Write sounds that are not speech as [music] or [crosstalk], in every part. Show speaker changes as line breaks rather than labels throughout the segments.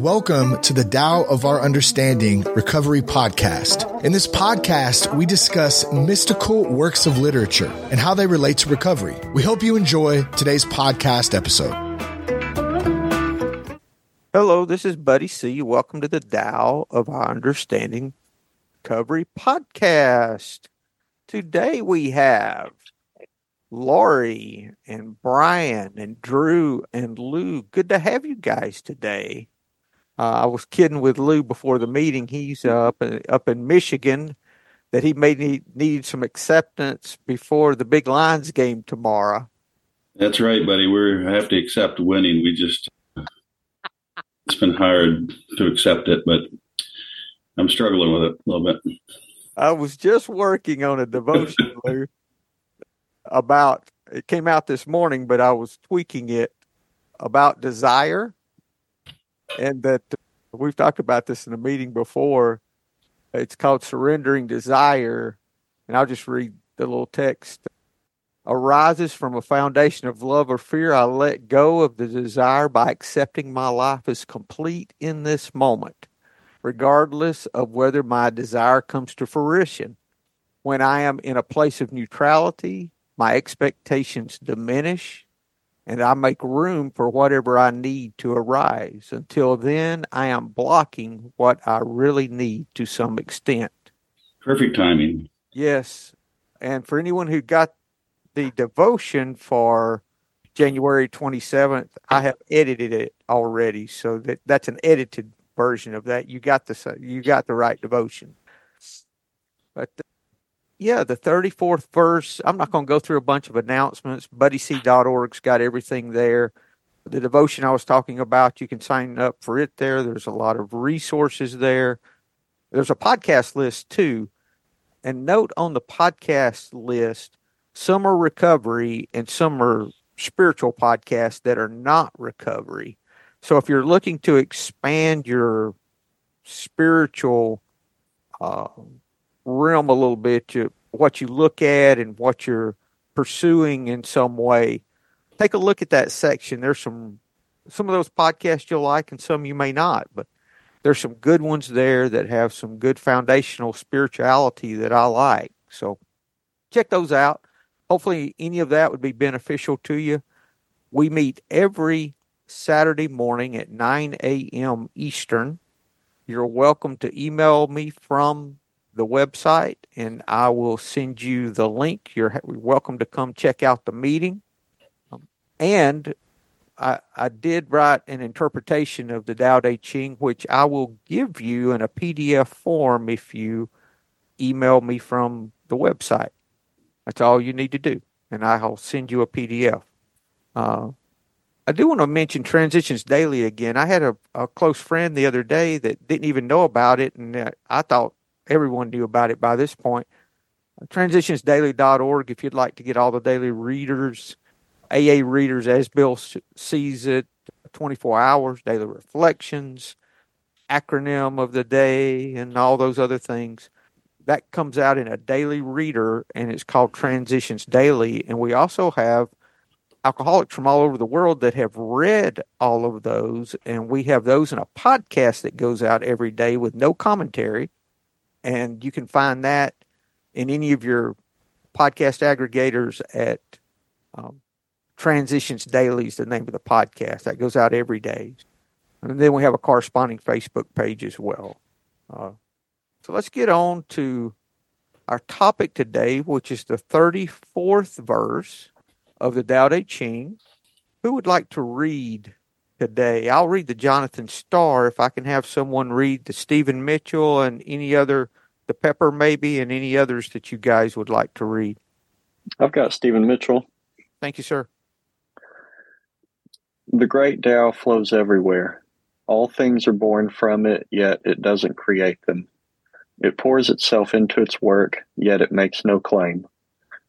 welcome to the Tao of Our Understanding Recovery Podcast. In this podcast, we discuss mystical works of literature and how they relate to recovery. We hope you enjoy today's podcast episode.
Hello, this is Buddy C. Welcome to the Tao of Our Understanding Recovery Podcast. Today we have Lori and Brian and Drew and Lou. Good to have you guys today. Uh, I was kidding with Lou before the meeting. He's uh, up in, up in Michigan that he may need, need some acceptance before the big Lions game tomorrow.
That's right, buddy. We have to accept winning. We just [laughs] it's been hard to accept it, but I'm struggling with it a little bit.
I was just working on a devotion, [laughs] Lou about it came out this morning, but I was tweaking it about desire, and that uh, we've talked about this in a meeting before. It's called surrendering desire, and I'll just read the little text. Arises from a foundation of love or fear. I let go of the desire by accepting my life as complete in this moment, regardless of whether my desire comes to fruition. When I am in a place of neutrality, my expectations diminish and I make room for whatever I need to arise. Until then, I am blocking what I really need to some extent.
Perfect timing.
Yes. And for anyone who got the devotion for January 27th, I have edited it already. So that that's an edited version of that. You got the you got the right devotion. But yeah, the 34th verse. I'm not going to go through a bunch of announcements. BuddyC.org's got everything there. The devotion I was talking about, you can sign up for it there. There's a lot of resources there. There's a podcast list too. And note on the podcast list, some are recovery and some are spiritual podcasts that are not recovery. So if you're looking to expand your spiritual uh, realm a little bit, what you look at and what you're pursuing in some way, take a look at that section. There's some some of those podcasts you'll like and some you may not, but there's some good ones there that have some good foundational spirituality that I like. So check those out. Hopefully any of that would be beneficial to you. We meet every Saturday morning at 9 a.m. Eastern. You're welcome to email me from the website and I will send you the link. You're welcome to come check out the meeting. Um, and I, I did write an interpretation of the Tao Te Ching, which I will give you in a PDF form if you email me from the website. That's all you need to do. And I'll send you a PDF. Uh, I do want to mention Transitions Daily again. I had a, a close friend the other day that didn't even know about it, and I thought everyone knew about it by this point. Transitionsdaily.org if you'd like to get all the daily readers, AA readers as Bill sees it, 24 hours, daily reflections, acronym of the day, and all those other things. That comes out in a daily reader and it's called Transitions Daily. And we also have alcoholics from all over the world that have read all of those. And we have those in a podcast that goes out every day with no commentary and you can find that in any of your podcast aggregators at um, Transitions Daily is the name of the podcast that goes out every day. And then we have a corresponding Facebook page as well. Uh, so let's get on to our topic today, which is the 34th verse of the Tao Te Ching. Who would like to read today. I'll read the Jonathan Star if I can have someone read the Stephen Mitchell and any other, the Pepper maybe, and any others that you guys would like to read.
I've got Stephen Mitchell.
Thank you, sir.
The great Tao flows everywhere. All things are born from it, yet it doesn't create them. It pours itself into its work, yet it makes no claim.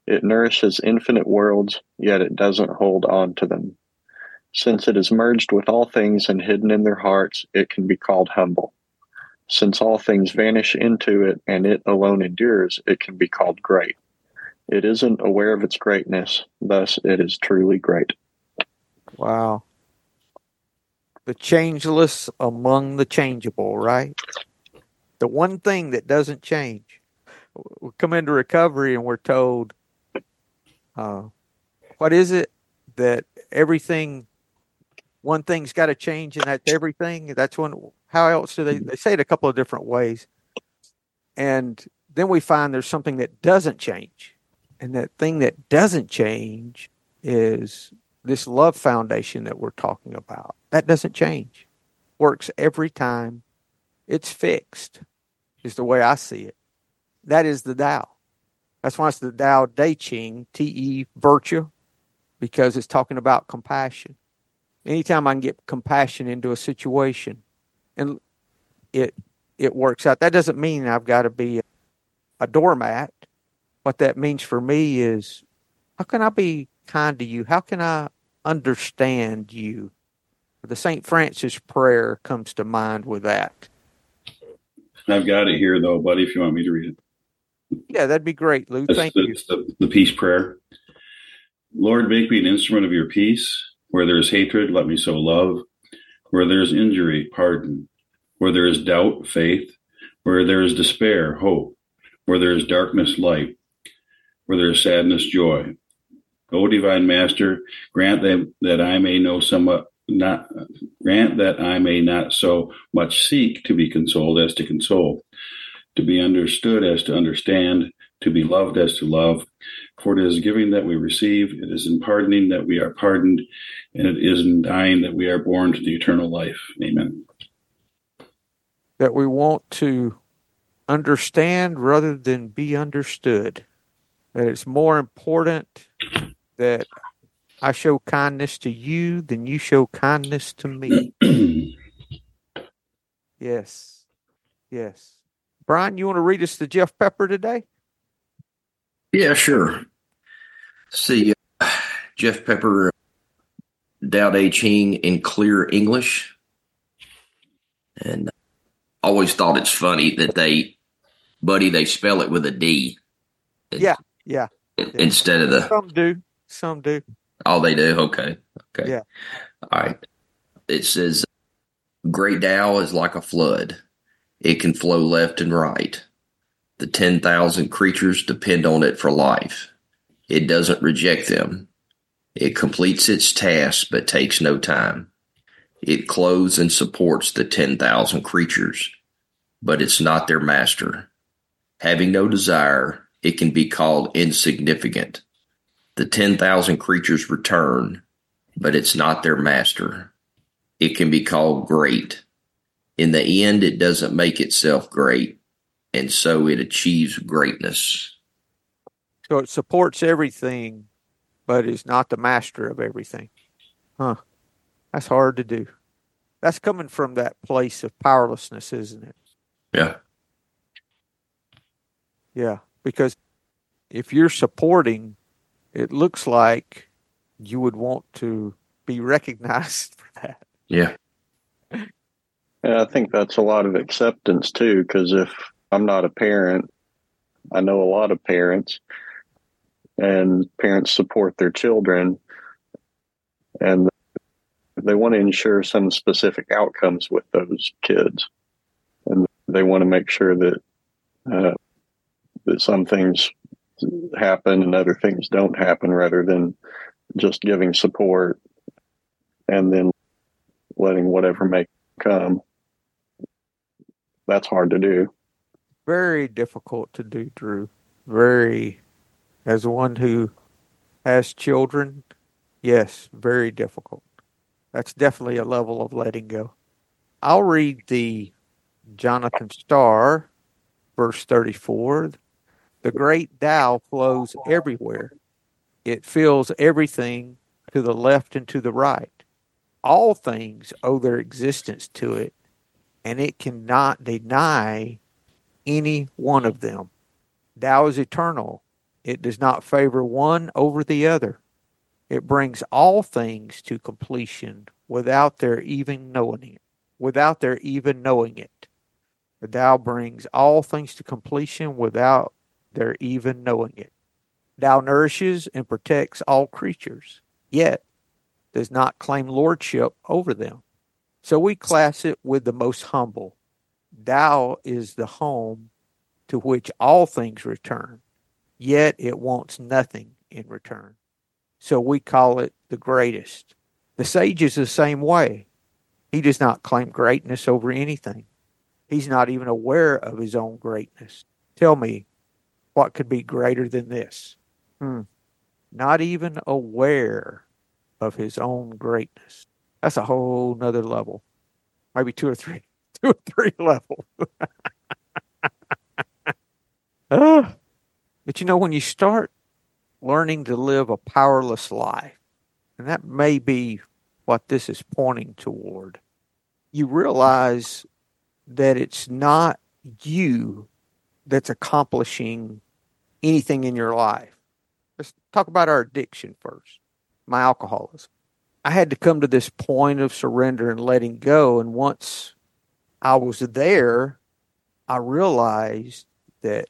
It nourishes infinite worlds, yet it doesn't hold on to them. Since it is merged with all things and hidden in their hearts, it can be called humble. Since all things vanish into it and it alone endures, it can be called great. It isn't aware of its greatness, thus, it is truly great.
Wow. the changeless among the changeable, right? The one thing that doesn't change. We come into recovery and we're told, uh, what is it that everything, one thing's got to change and that's everything? That's when, how else do they, they say it a couple of different ways. And then we find there's something that doesn't change. And that thing that doesn't change is this love foundation that we're talking about. That doesn't change. Works every time. It's fixed, is the way I see it. That is the Tao. That's why it's the Tao Te Ching, T E virtue, because it's talking about compassion. Anytime I can get compassion into a situation and it it works out. That doesn't mean I've got to be a, a doormat. What that means for me is how can I be kind to you? How can I understand you? The St. Francis prayer comes to mind with that.
I've got it here, though, buddy, if you want me to read it.
Yeah, that'd be great, Lou.
That's
Thank
the,
you.
The, the peace prayer. Lord, make me an instrument of your peace. Where there is hatred, let me sow love. Where there is injury, pardon. Where there is doubt, faith. Where there is despair, hope. Where there is darkness, light. Where there is sadness, joy. O divine master, grant that, that I may know somewhat not grant that I may not so much seek to be consoled as to console, to be understood as to understand, to be loved as to love. For it is giving that we receive, it is in pardoning that we are pardoned, and it is in dying that we are born to the eternal life. Amen.
That we want to understand rather than be understood. That it's more important that I show kindness to you than you show kindness to me. [clears throat] yes. Yes. Brian, you want to read us the Jeff Pepper today?
Yeah, sure. See, uh, Jeff Pepper, Dao De Ching in clear English. And I always thought it's funny that they, buddy, they spell it with a D.
Yeah, yeah.
Instead of the.
Some do. Some do.
Oh, they do? Okay. Okay.
Yeah.
All right. It says, Great Tao is like a flood. It can flow left and right. The 10,000 creatures depend on it for life. It doesn't reject them. It completes its task but takes no time. It clothes and supports the 10,000 creatures, but it's not their master. Having no desire, it can be called insignificant. The 10,000 creatures return, but it's not their master. It can be called great. In the end, it doesn't make itself great, and so it achieves greatness.
So it supports everything, but is not the master of everything. Huh. That's hard to do. That's coming from that place of powerlessness, isn't it?
Yeah.
Yeah. Because if you're supporting, it looks like you would want to be recognized [laughs] for that.
Yeah.
Yeah, I think that's a lot of acceptance too, because if I'm not a parent, I know a lot of parents, and parents support their children, and they want to ensure some specific outcomes with those kids, and they want to make sure that uh, that some things happen and other things don't happen, rather than just giving support and then letting whatever may come. That's hard to do.
Very difficult to do, Drew. Very, as one who has children, yes, very difficult. That's definitely a level of letting go. I'll read the Jonathan Star, verse 34. The great Tao flows everywhere. It fills everything to the left and to the right. All things owe their existence to it, and it cannot deny any one of them. Tao is eternal. It does not favor one over the other. It brings all things to completion without their even knowing it. Without their even knowing it. The Tao brings all things to completion without their even knowing it. Tao nourishes and protects all creatures, yet does not claim lordship over them. So we class it with the most humble. Tao is the home to which all things return, yet it wants nothing in return. So we call it the greatest. The sage is the same way. He does not claim greatness over anything. He's not even aware of his own greatness. Tell me, what could be greater than this? Hmm. Not even aware of his own greatness. That's a whole nother level. Maybe two or three, [laughs] two or three level. [laughs] uh, but you know, when you start learning to live a powerless life, and that may be what this is pointing toward, you realize that it's not you that's accomplishing anything in your life. Let's talk about our addiction first, my alcoholism. I had to come to this point of surrender and letting go. And once I was there, I realized that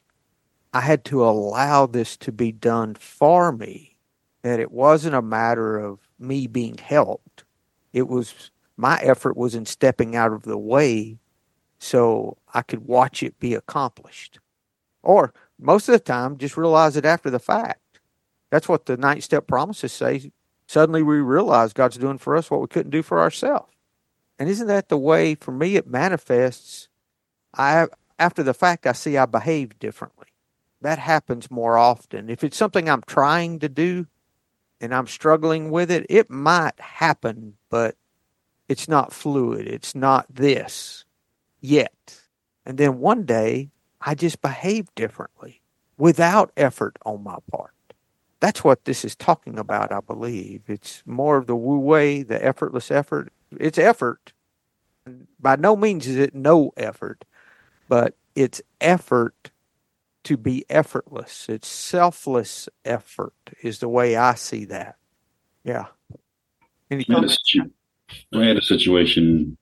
I had to allow this to be done for me, that it wasn't a matter of me being helped. It was my effort was in stepping out of the way so I could watch it be accomplished. Or most of the time, just realize it after the fact. That's what the ninth step promises say. Suddenly we realize God's doing for us what we couldn't do for ourselves. And isn't that the way for me it manifests? I after the fact I see I behave differently. That happens more often. If it's something I'm trying to do and I'm struggling with it, it might happen, but it's not fluid. It's not this yet. And then one day I just behave differently without effort on my part. That's what this is talking about, I believe. It's more of the wu wei, the effortless effort. It's effort. By no means is it no effort, but it's effort to be effortless. It's selfless effort, is the way I see that. Yeah.
Any comments? I had a situation,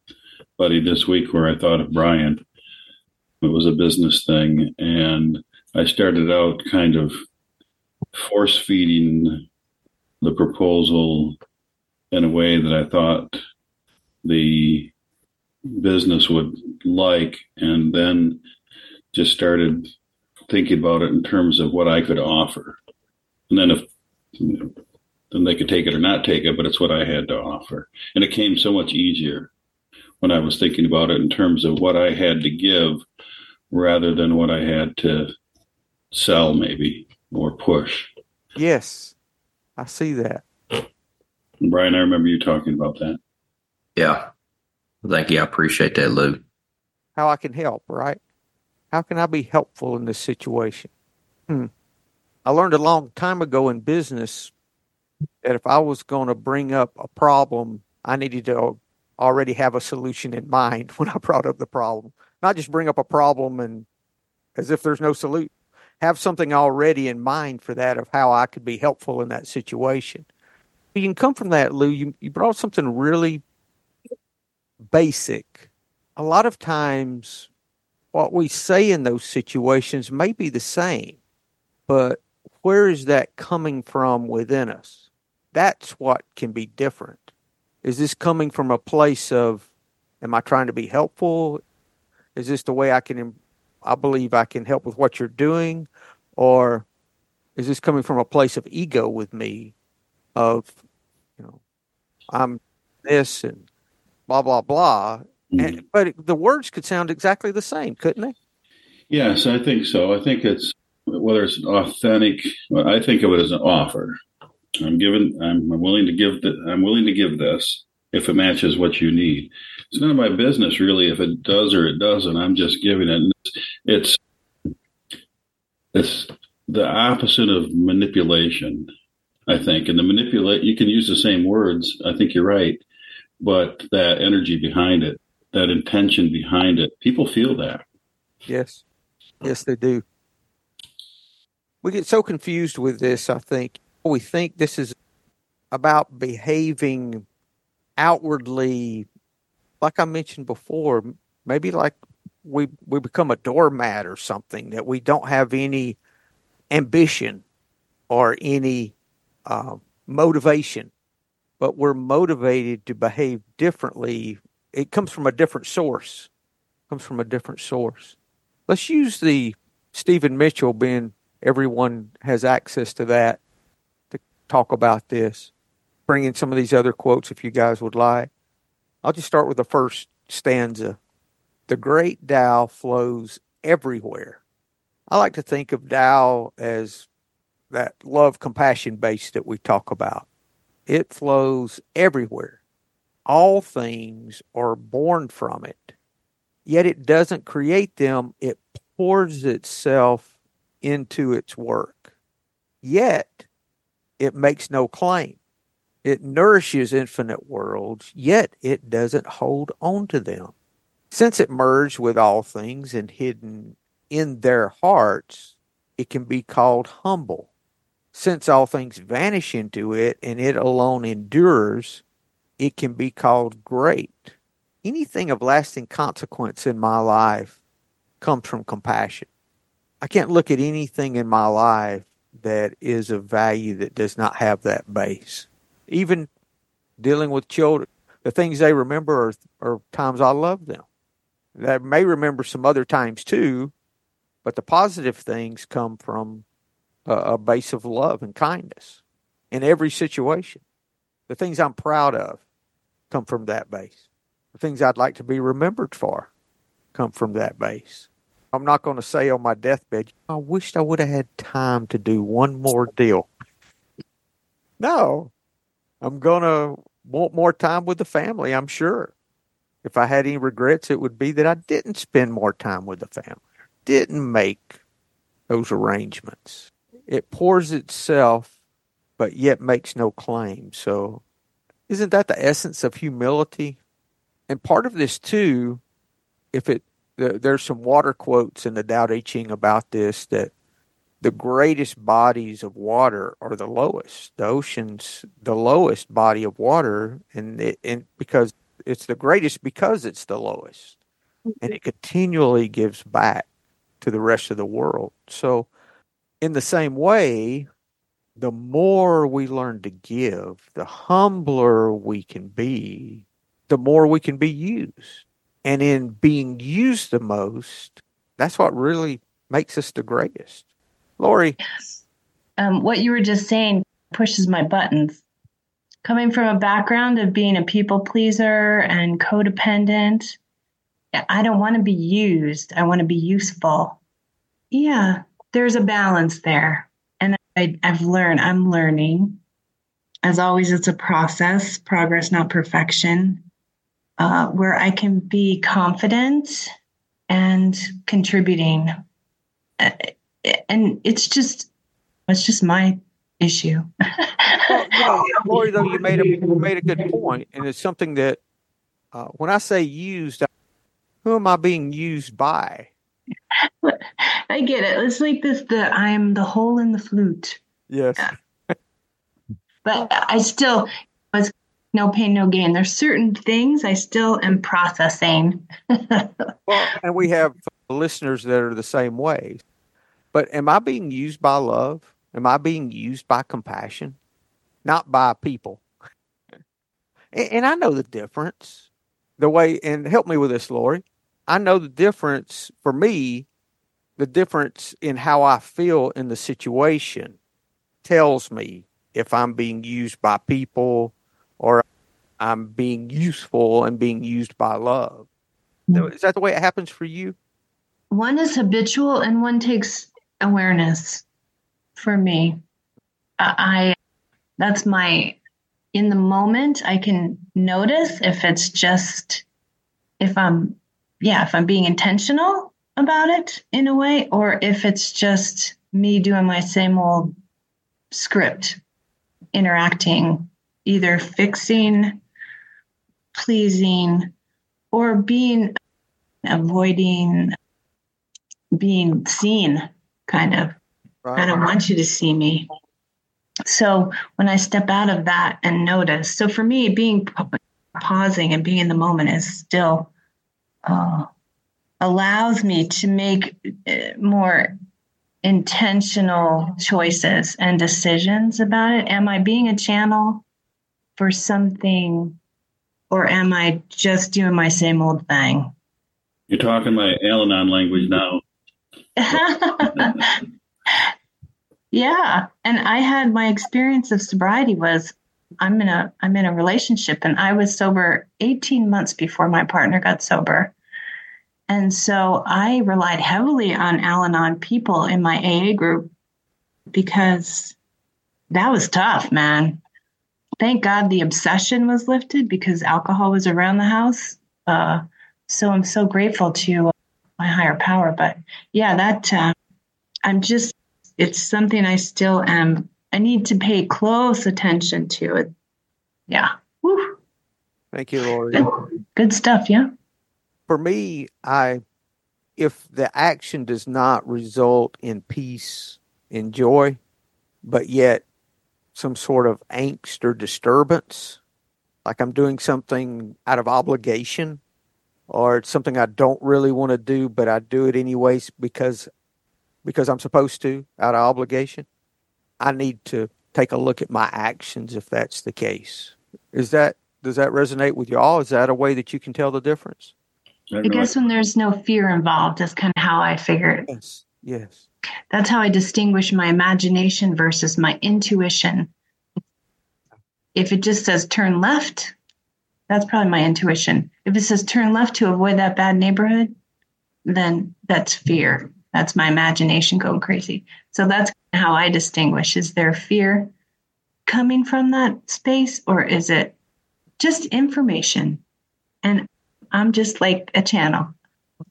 buddy, this week where I thought of Brian. It was a business thing, and I started out kind of force feeding the proposal in a way that I thought the business would like, and then just started thinking about it in terms of what I could offer. And then if then they could take it or not take it, but it's what I had to offer. And it came so much easier when I was thinking about it in terms of what I had to give rather than what I had to sell, maybe or push.
Yes, I see that.
Brian, I remember you talking about that.
Yeah. Thank you. I appreciate that, Lou.
How I can help, right? How can I be helpful in this situation? Hmm. I learned a long time ago in business that if I was going to bring up a problem, I needed to already have a solution in mind [laughs] when I brought up the problem. Not just bring up a problem and as if there's no solution. Have something already in mind for that of how I could be helpful in that situation. You can come from that, Lou. You, you brought something really basic. A lot of times, what we say in those situations may be the same, but where is that coming from within us? That's what can be different. Is this coming from a place of, am I trying to be helpful? Is this the way I can, I believe I can help with what you're doing? Or is this coming from a place of ego with me of, you know, I'm this and blah, blah, blah. Mm-hmm. And, but the words could sound exactly the same, couldn't they?
Yes, I think so. I think it's whether it's authentic. I think of it as an offer. I'm given. I'm willing to give. The, I'm willing to give this if it matches what you need. It's none of my business really if it does or it doesn't. I'm just giving it. It's it's the opposite of manipulation. I think, and the manipulate. You can use the same words. I think you're right, but that energy behind it, that intention behind it, people feel that.
Yes, yes, they do. We get so confused with this. I think we think this is about behaving outwardly, like I mentioned before, maybe like we we become a doormat or something that we don't have any ambition or any uh, motivation, but we're motivated to behave differently it comes from a different source. comes from a different source. Let's use the Stephen Mitchell being everyone has access to that to talk about this. Bring in some of these other quotes if you guys would like. I'll just start with the first stanza. The great Tao flows everywhere. I like to think of Tao as that love compassion base that we talk about. It flows everywhere. All things are born from it. Yet it doesn't create them, it pours itself into its work. Yet it makes no claim. It nourishes infinite worlds, yet it doesn't hold on to them. Since it merged with all things and hidden in their hearts, it can be called humble. Since all things vanish into it and it alone endures, it can be called great. Anything of lasting consequence in my life comes from compassion. I can't look at anything in my life that is of value that does not have that base. Even dealing with children, the things they remember are, are times I love them. They may remember some other times too, but the positive things come from a, a base of love and kindness in every situation. The things I'm proud of come from that base. The things I'd like to be remembered for come from that base. I'm not going to say on my deathbed, I wished I would have had time to do one more deal. No, I'm going to want more time with the family, I'm sure. If I had any regrets, it would be that I didn't spend more time with the family, didn't make those arrangements. It pours itself, but yet makes no claim. So, isn't that the essence of humility? And part of this, too, if it there's some water quotes in the Tao Te Ching about this that the greatest bodies of water are the lowest. The ocean's the lowest body of water, and it, and because it's the greatest because it's the lowest, and it continually gives back to the rest of the world. So, in the same way, the more we learn to give, the humbler we can be, the more we can be used and in being used the most, that's what really makes us the greatest. Lori.
Yes. Um, what you were just saying pushes my buttons. Coming from a background of being a people pleaser and codependent, I don't want to be used. I want to be useful. Yeah, there's a balance there. And I, I've learned, I'm learning. As always, it's a process, progress, not perfection uh, where I can be confident and contributing. Uh, and it's just, it's just my issue.
well, know, Lori, though, you made a made a good point, and it's something that uh, when I say used, who am I being used by? [laughs]
I get it. It's like this: the I'm the hole in the flute.
Yes.
but I still, was no pain, no gain. There's certain things I still am processing. [laughs]
well, and we have listeners that are the same way. But am I being used by love? Am I being used by compassion? Not by people. and, and I know the difference. The way, and help me with this, Lori. I know the difference for me, the difference in how I feel in the situation tells me if I'm being used by people or I'm being useful and being used by love. Mm-hmm. Is that the way it happens for you?
One is habitual and one takes awareness for me. I that's my in the moment I can notice if it's just if I'm yeah, if I'm being intentional about it in a way or if it's just me doing my same old script interacting either fixing, pleasing, or being avoiding being seen, kind of. Right. I don't want you to see me. So when I step out of that and notice, so for me, being pausing and being in the moment is still uh, allows me to make uh, more intentional choices and decisions about it. Am I being a channel for something or am I just doing my same old thing?
You're talking my Al Anon language now. [laughs]
yeah, and I had my experience of sobriety was I'm in a I'm in a relationship and I was sober 18 months before my partner got sober. And so I relied heavily on Al Anon people in my AA group because that was tough, man. Thank God the obsession was lifted because alcohol was around the house. Uh, so I'm so grateful to my higher power. But yeah, that uh, I'm just, it's something I still am. I need to pay close attention to it. Yeah. Woo.
Thank you, Lori.
Good, good stuff. Yeah.
For me, I, if the action does not result in peace and joy, but yet some sort of angst or disturbance, like I'm doing something out of obligation or it's something I don't really want to do, but I do it anyways because because I'm supposed to out of obligation. I need to take a look at my actions if that's the case. Is that does that resonate with y'all? Is that a way that you can tell the difference?
I, I guess when there's no fear involved, that's kind of how I figure it.
Yes. Yes.
That's how I distinguish my imagination versus my intuition. If it just says turn left, that's probably my intuition. If it says turn left to avoid that bad neighborhood, then that's fear. That's my imagination going crazy. So that's how I distinguish. Is there fear coming from that space or is it just information? And I'm just like a channel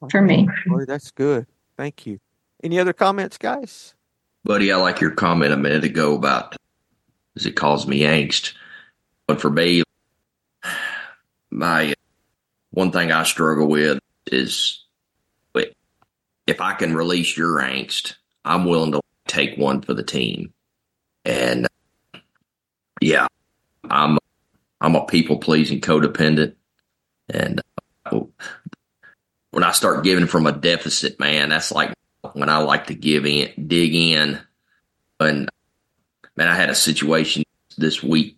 for me.
Boy, that's good. Thank you. Any other comments, guys?
Buddy, I like your comment a minute ago about does it cause me angst? But for me, my one thing I struggle with is if I can release your angst, I'm willing to take one for the team. And yeah, I'm I'm a people pleasing codependent, and uh, when I start giving from a deficit, man, that's like when I like to give in, dig in. And man, I had a situation this week,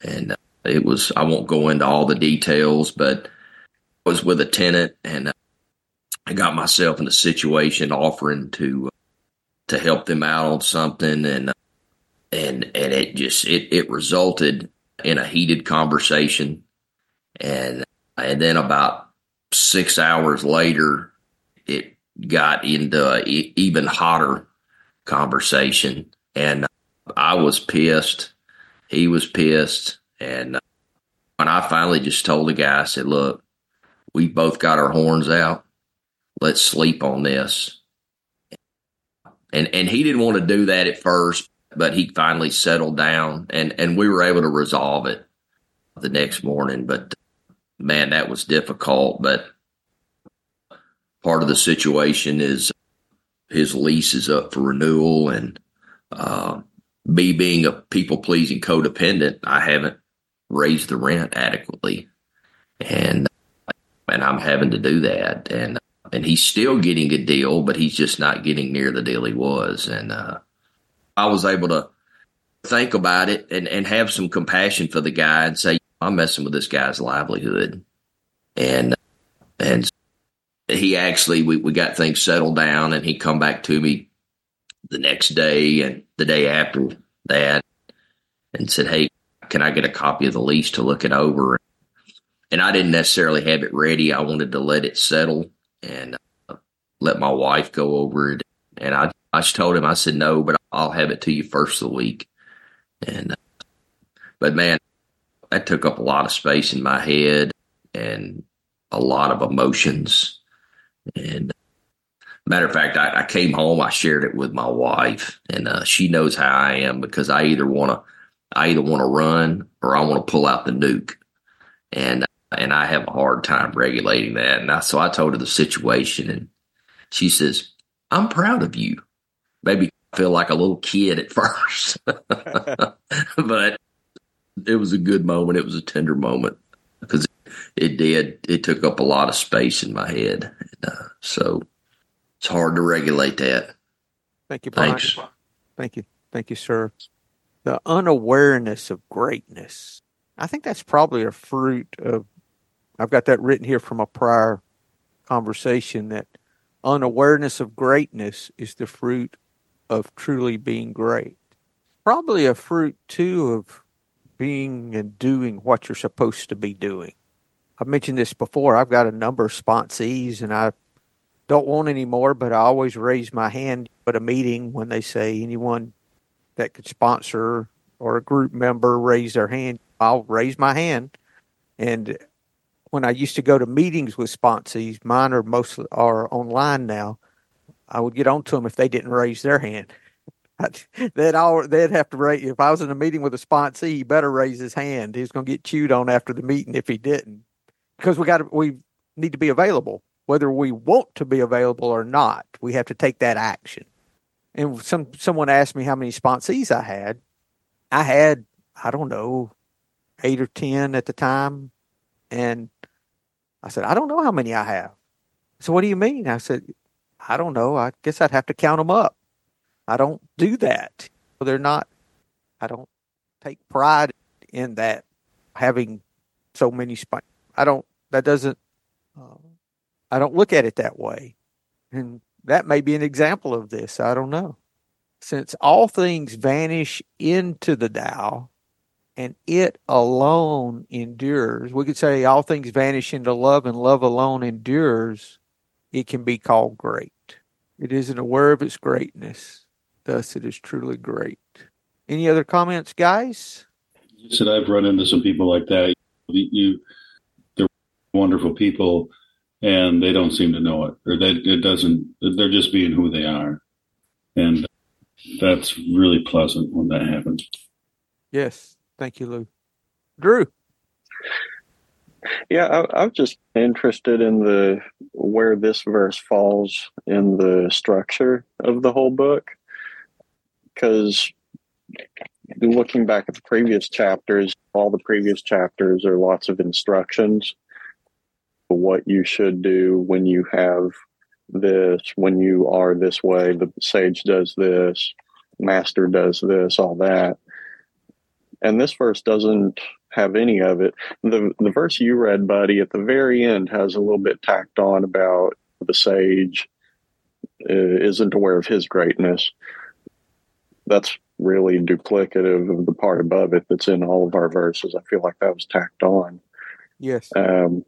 and it was, I won't go into all the details, but I was with a tenant and uh, I got myself in a situation offering to, to help them out on something. And, uh, and, and it just, it, it resulted in a heated conversation. And, and then about six hours later, it got into an even hotter conversation. And I was pissed. He was pissed. And when I finally just told the guy, I said, look, we both got our horns out. Let's sleep on this. And and he didn't want to do that at first, but he finally settled down and, and we were able to resolve it the next morning. But man, that was difficult. But part of the situation is his lease is up for renewal and uh, me being a people pleasing codependent, I haven't raised the rent adequately. And, and I'm having to do that. And, and he's still getting a deal, but he's just not getting near the deal he was. And, uh, I was able to think about it and, and have some compassion for the guy and say, I'm messing with this guy's livelihood. And, and he actually, we, we got things settled down and he come back to me the next day and the day after that and said, Hey, can I get a copy of the lease to look it over? And I didn't necessarily have it ready. I wanted to let it settle and uh, let my wife go over it. And I, I just told him, I said, no, but I'll have it to you first of the week. And, uh, but man, that took up a lot of space in my head and a lot of emotions. And matter of fact, I, I came home, I shared it with my wife, and uh, she knows how I am because I either want to I either want to run or I want to pull out the nuke. And, and I have a hard time regulating that. And I, so I told her the situation and she says, I'm proud of you. Maybe feel like a little kid at [laughs] first, [laughs] but it was a good moment. It was a tender moment because it did. It took up a lot of space in my head. And, uh, so it's hard to regulate that.
Thank you. Brian. Thanks. Thank you. Thank you, sir the unawareness of greatness. I think that's probably a fruit of. I've got that written here from a prior conversation that unawareness of greatness is the fruit of truly being great. Probably a fruit too of being and doing what you're supposed to be doing. I've mentioned this before. I've got a number of sponsees and I don't want any more, but I always raise my hand at a meeting when they say anyone that could sponsor or a group member raise their hand. I'll raise my hand. And when I used to go to meetings with sponsees, mine are mostly are online now. I would get on to them if they didn't raise their hand. [laughs] they'd all they'd have to raise. If I was in a meeting with a sponsee, he better raise his hand. He's going to get chewed on after the meeting if he didn't, because we got we need to be available, whether we want to be available or not. We have to take that action. And some someone asked me how many sponsees I had. I had I don't know eight or ten at the time, and I said I don't know how many I have. So what do you mean? I said I don't know. I guess I'd have to count them up. I don't do that. They're not, I don't take pride in that having so many spikes. I don't, that doesn't, uh, I don't look at it that way. And that may be an example of this. I don't know. Since all things vanish into the Tao and it alone endures, we could say all things vanish into love and love alone endures, it can be called great. It isn't aware of its greatness Thus, it is truly great. Any other comments, guys?
You said I've run into some people like that. You, they're wonderful people, and they don't seem to know it, or that it doesn't. They're just being who they are, and that's really pleasant when that happens.
Yes, thank you, Lou. Drew.
Yeah, I, I'm just interested in the where this verse falls in the structure of the whole book because looking back at the previous chapters, all the previous chapters are lots of instructions what you should do when you have this, when you are this way, the sage does this, master does this, all that. And this verse doesn't have any of it. The the verse you read, buddy, at the very end has a little bit tacked on about the sage uh, isn't aware of his greatness that's really duplicative of the part above it that's in all of our verses. I feel like that was tacked on.
Yes.
Um,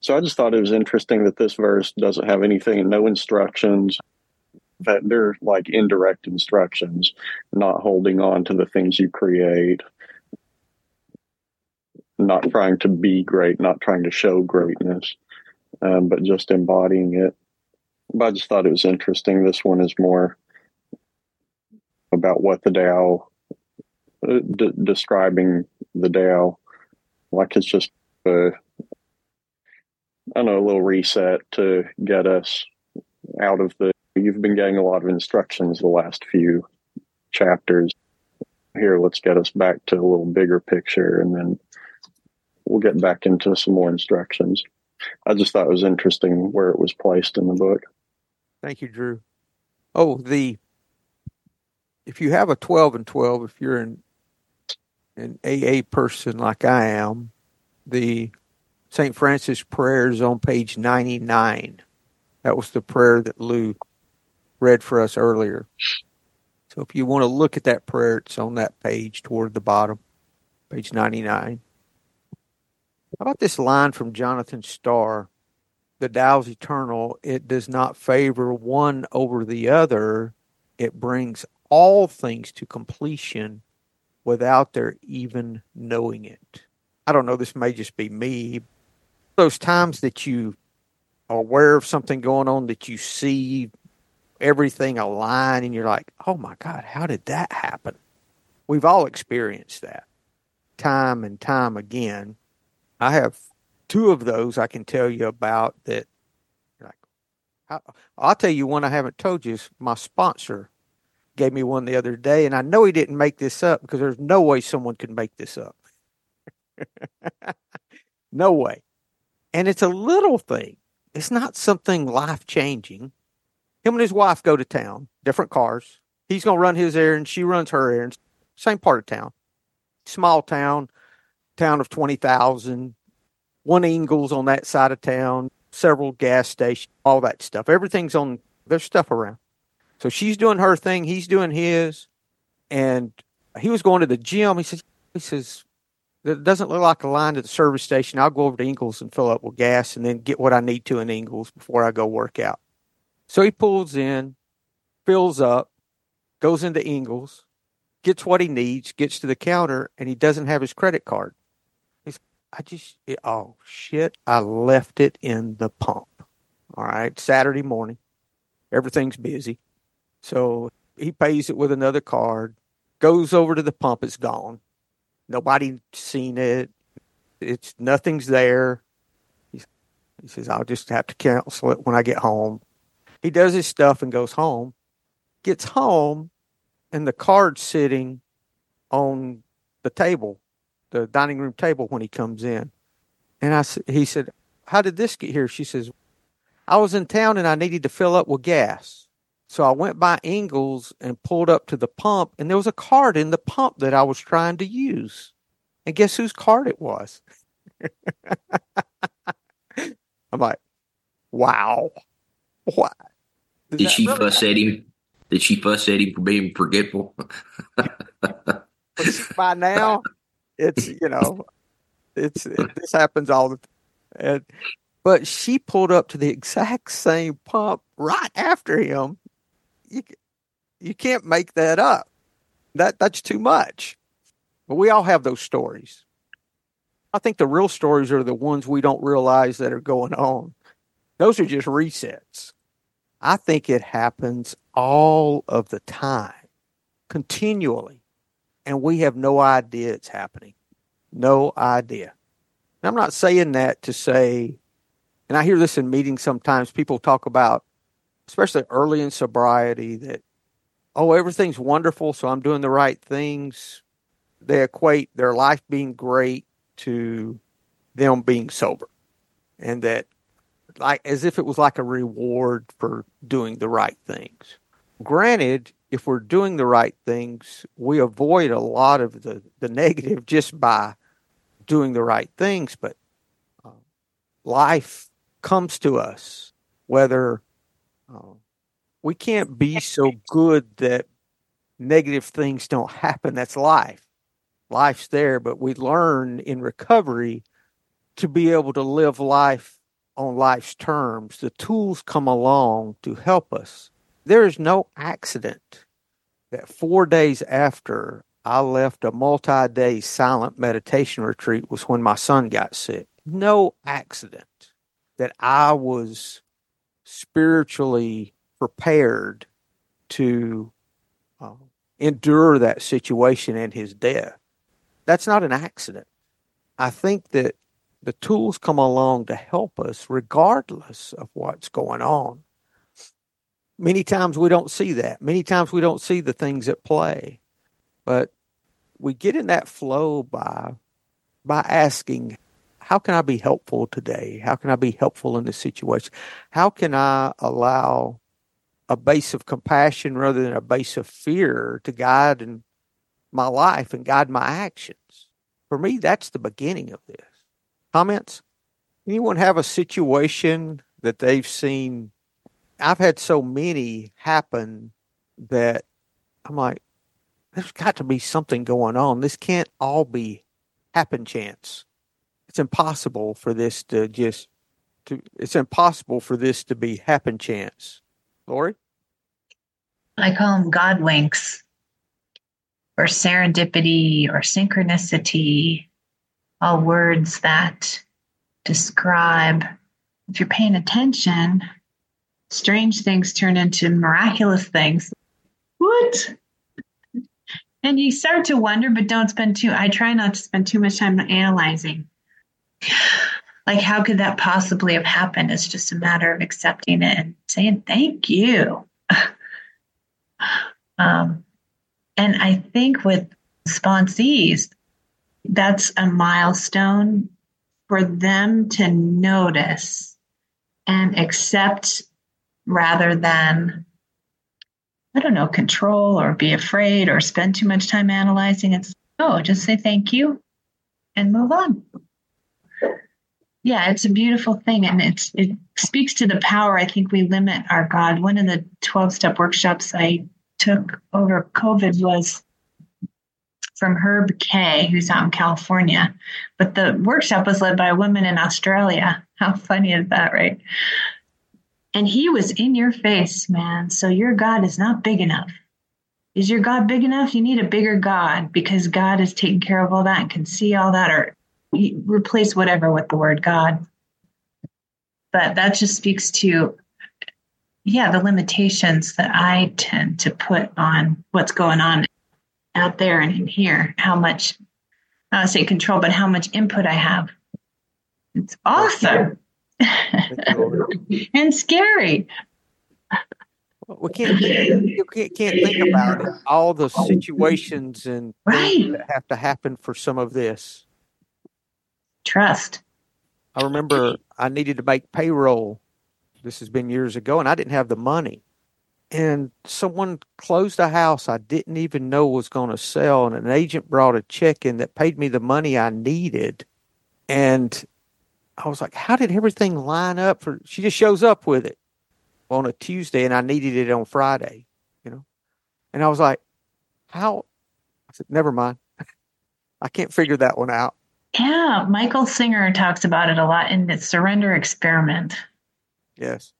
so I just thought it was interesting that this verse doesn't have anything no instructions. That they're like indirect instructions, not holding on to the things you create, not trying to be great, not trying to show greatness, um, but just embodying it. But I just thought it was interesting. This one is more about what the Tao, uh, d- describing the Tao, like it's just a, I don't know, a little reset to get us out of the. You've been getting a lot of instructions the last few chapters. Here, let's get us back to a little bigger picture, and then we'll get back into some more instructions. I just thought it was interesting where it was placed in the book.
Thank you, Drew. Oh, the if you have a 12 and 12, if you're an, an AA person like I am, the St. Francis prayer is on page 99. That was the prayer that Lou read for us earlier. So if you want to look at that prayer, it's on that page toward the bottom, page 99. How about this line from Jonathan Star? The Tao's eternal. It does not favor one over the other. It brings all things to completion without their even knowing it. I don't know, this may just be me. Those times that you are aware of something going on, that you see everything align, and you're like, oh my God, how did that happen? We've all experienced that time and time again. I have two of those I can tell you about that. Like, I'll tell you one I haven't told you is my sponsor gave me one the other day, and I know he didn't make this up because there's no way someone could make this up. [laughs] no way. And it's a little thing. It's not something life changing. Him and his wife go to town, different cars. He's going to run his errands. She runs her errands. Same part of town. Small town. Town of 20,000, one Ingles on that side of town, several gas stations, all that stuff. Everything's on, there's stuff around. So she's doing her thing, he's doing his. And he was going to the gym. He says, he says, it doesn't look like a line to the service station. I'll go over to Ingles and fill up with gas and then get what I need to in Ingles before I go work out. So he pulls in, fills up, goes into Ingles, gets what he needs, gets to the counter, and he doesn't have his credit card. I just, oh shit, I left it in the pump. All right, Saturday morning, everything's busy. So he pays it with another card, goes over to the pump, it's gone. Nobody seen it. It's nothing's there. He, he says, I'll just have to cancel it when I get home. He does his stuff and goes home. Gets home, and the card's sitting on the table, the dining room table when he comes in. And I, he said, "How did this get here?" She says, "I was in town and I needed to fill up with gas." So I went by Ingles and pulled up to the pump, and there was a card in the pump that I was trying to use. And guess whose card it was? [laughs] I'm like, wow. What?
Did, Did she really fuss happen? at him? Did she fuss at him for being forgetful? [laughs]
by now, it's, you know, it's, it, this happens all the time. And, but she pulled up to the exact same pump right after him you you can't make that up. That that's too much. But we all have those stories. I think the real stories are the ones we don't realize that are going on. Those are just resets. I think it happens all of the time, continually, and we have no idea it's happening. No idea. And I'm not saying that to say, and I hear this in meetings sometimes. People talk about especially early in sobriety, that, oh, everything's wonderful, so I'm doing the right things. They equate their life being great to them being sober. And that, like, as if it was like a reward for doing the right things. Granted, if we're doing the right things, we avoid a lot of the, the negative just by doing the right things. But uh, life comes to us, whether Oh. we can't be so good that negative things don't happen. That's life. Life's there, but we learn in recovery to be able to live life on life's terms. The tools come along to help us. There is no accident that four days after I left a multi day silent meditation retreat was when my son got sick. No accident that I was spiritually prepared to uh, endure that situation and his death. That's not an accident. I think that the tools come along to help us regardless of what's going on. Many times we don't see that. Many times we don't see the things at play. But we get in that flow by by asking how can I be helpful today? How can I be helpful in this situation? How can I allow a base of compassion rather than a base of fear to guide in my life and guide my actions? For me, that's the beginning of this. Comments? Anyone have a situation that they've seen? I've had so many happen that I'm like, there's got to be something going on. This can't all be happen chance it's impossible for this to just to it's impossible for this to be happen chance. Lori?
I call them God winks or serendipity or synchronicity, all words that describe, if you're paying attention, strange things turn into miraculous things. What? And you start to wonder, but don't spend too, I try not to spend too much time analyzing like how could that possibly have happened it's just a matter of accepting it and saying thank you [sighs] um, and i think with sponsees that's a milestone for them to notice and accept rather than i don't know control or be afraid or spend too much time analyzing it's oh just say thank you
and move on. Yeah, it's a beautiful thing. And it's it speaks to the power I think we limit our God. One of the 12 step workshops I took over COVID was from Herb K., who's out in California. But the workshop was led by a woman in Australia. How funny is that, right? And he was in your face, man. So your God is not big enough. Is your God big enough? You need a bigger God because God is taking care of all that and can see all that, or replace whatever with the word God. But that just speaks to, yeah, the limitations that I tend to put on what's going on out there and in here, how much, I say control, but how much input I have. It's awesome and scary.
We can't you can't, can't think about it. all the situations and
right.
that have to happen for some of this.
Trust.
I remember I needed to make payroll. This has been years ago, and I didn't have the money and someone closed a house I didn't even know was going to sell, and an agent brought a check in that paid me the money I needed, and I was like, "How did everything line up for?" She just shows up with it on a Tuesday, and I needed it on Friday, you know, and I was like, "How?" I said, "Never mind, [laughs] I can't figure that one out."
Yeah, Michael Singer talks about it a lot in the Surrender Experiment.
Yes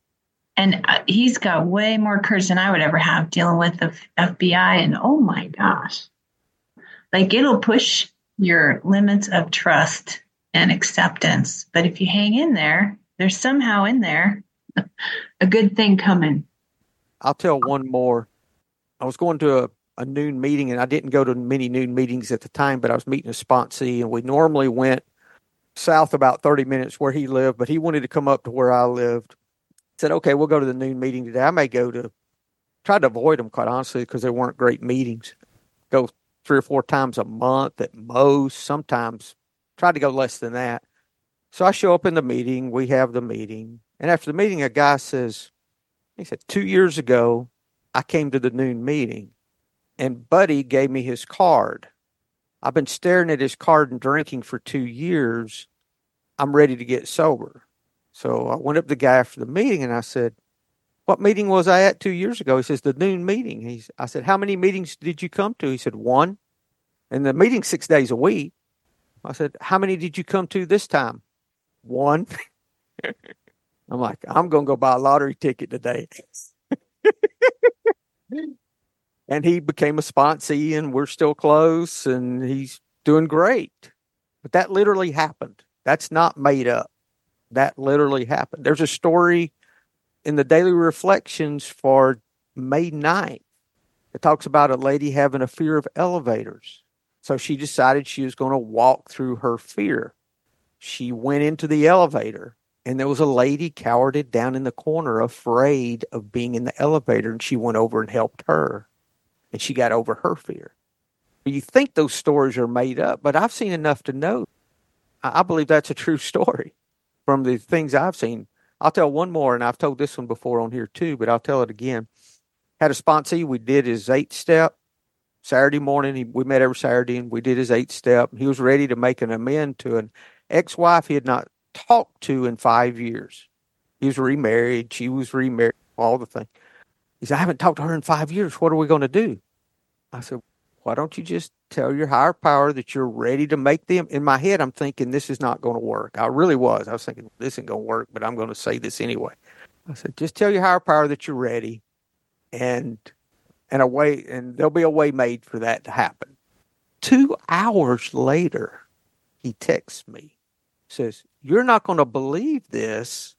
and uh, he's got way more courage than I would ever have dealing with the FBI. And oh my gosh, like it'll push your limits of trust and acceptance. But if you hang in there, there's somehow in there [laughs] a good thing coming.
I'll tell one more. I was going to a, a noon meeting, and I didn't go to many noon meetings at the time, but I was meeting a sponsee, and we normally went south about 30 minutes where he lived, but he wanted to come up to where I lived said, okay, we'll go to the noon meeting today. I may go to, try to avoid them quite honestly because they weren't great meetings. Go three or four times a month at most, sometimes tried to go less than that. So I show up in the meeting, we have the meeting. And after the meeting, a guy says, he said, two years ago, I came to the noon meeting and Buddy gave me his card. I've been staring at his card and drinking for two years. I'm ready to get sober. So I went up to the guy after the meeting and I said, What meeting was I at two years ago? He says, The noon meeting. He's, I said, How many meetings did you come to? He said, One. And the meeting six days a week. I said, How many did you come to this time? One. [laughs] I'm like, I'm going to go buy a lottery ticket today. [laughs] and he became a sponsee, and we're still close, and he's doing great. But that literally happened. That's not made up that literally happened. There's a story in the Daily Reflections for May 9th. It talks about a lady having a fear of elevators. So she decided she was going to walk through her fear. She went into the elevator, and there was a lady cowered down in the corner, afraid of being in the elevator. And she went over and helped her, and she got over her fear. You think those stories are made up, but I've seen enough to know. I believe that's a true story from the things I've seen. I'll tell one more, and I've told this one before on here too, but I'll tell it again. Had a sponsee, we did his eight step Saturday morning. He, we met every Saturday, and we did his eight step. He was ready to make an amend to an ex wife he had not talked to in five years. He was remarried. She was remarried. All the things. He said, I haven't talked to her in five years. What are we going to do? I said, why don't you just tell your higher power that you're ready to make them? In my head, I'm thinking this is not going to work. I really was. I was thinking this isn't going to work, but I'm going to say this anyway. I said, just tell your higher power that you're ready, and and a way, and there'll be a way made for that to happen. Two hours later, he texts me, says, "You're not going to believe this."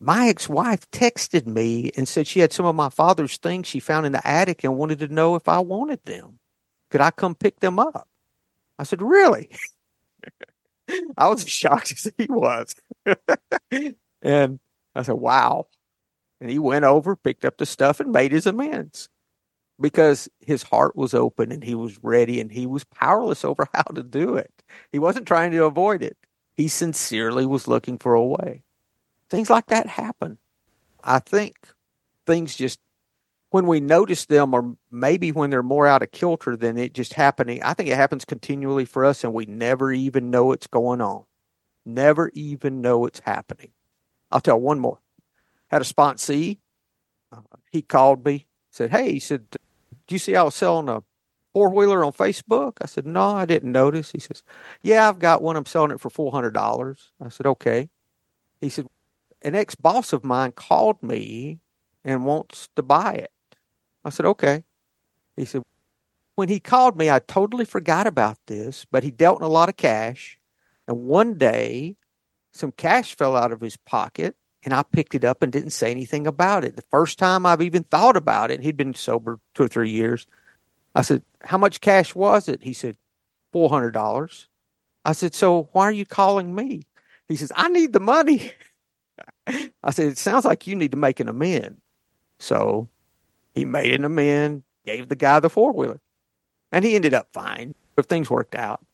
My ex-wife texted me and said she had some of my father's things she found in the attic and wanted to know if I wanted them. Could I come pick them up? I said, Really? [laughs] I was as shocked as he was. [laughs] and I said, Wow. And he went over, picked up the stuff, and made his amends because his heart was open and he was ready and he was powerless [laughs] over how to do it. He wasn't trying to avoid it, he sincerely was looking for a way. Things like that happen. I think things just when we notice them, or maybe when they're more out of kilter than it just happening. I think it happens continually for us, and we never even know it's going on. Never even know it's happening. I'll tell one more. Had a sponsee. Uh, he called me, said, Hey, he said, Do you see I was selling a four wheeler on Facebook? I said, No, I didn't notice. He says, Yeah, I've got one. I'm selling it for $400. I said, Okay. He said, An ex boss of mine called me and wants to buy it. I said, Okay. He said, When he called me, I totally forgot about this, but he dealt in a lot of cash. And one day, some cash fell out of his pocket and I picked it up and didn't say anything about it. The first time I've even thought about it, he'd been sober two or three years. I said, How much cash was it? He said, $400. I said, So why are you calling me? He says, I need the money. [laughs] I said, It sounds like you need to make an amend. So he made an amend, gave the guy the four wheeler, and he ended up fine. If things worked out,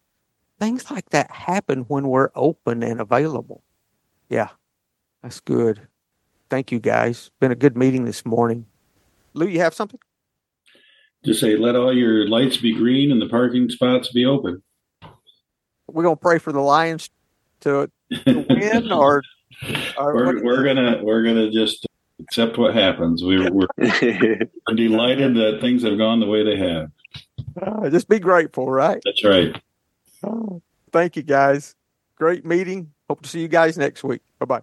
things like that happen when we're open and available. Yeah, that's good. Thank you, guys. Been a good meeting this morning. Lou, you have something?
Just say, let all your lights be green and the parking spots be open.
We're gonna pray for the Lions to, to win, [laughs] or, or
we're, we're gonna we're gonna just accept what happens. We're, we're [laughs] delighted that things have gone the way they have.
Uh, just be grateful, right?
That's right.
Oh, thank you, guys. Great meeting. Hope to see you guys next week. Bye bye.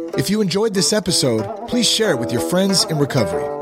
If you enjoyed this episode, please share it with your friends in recovery.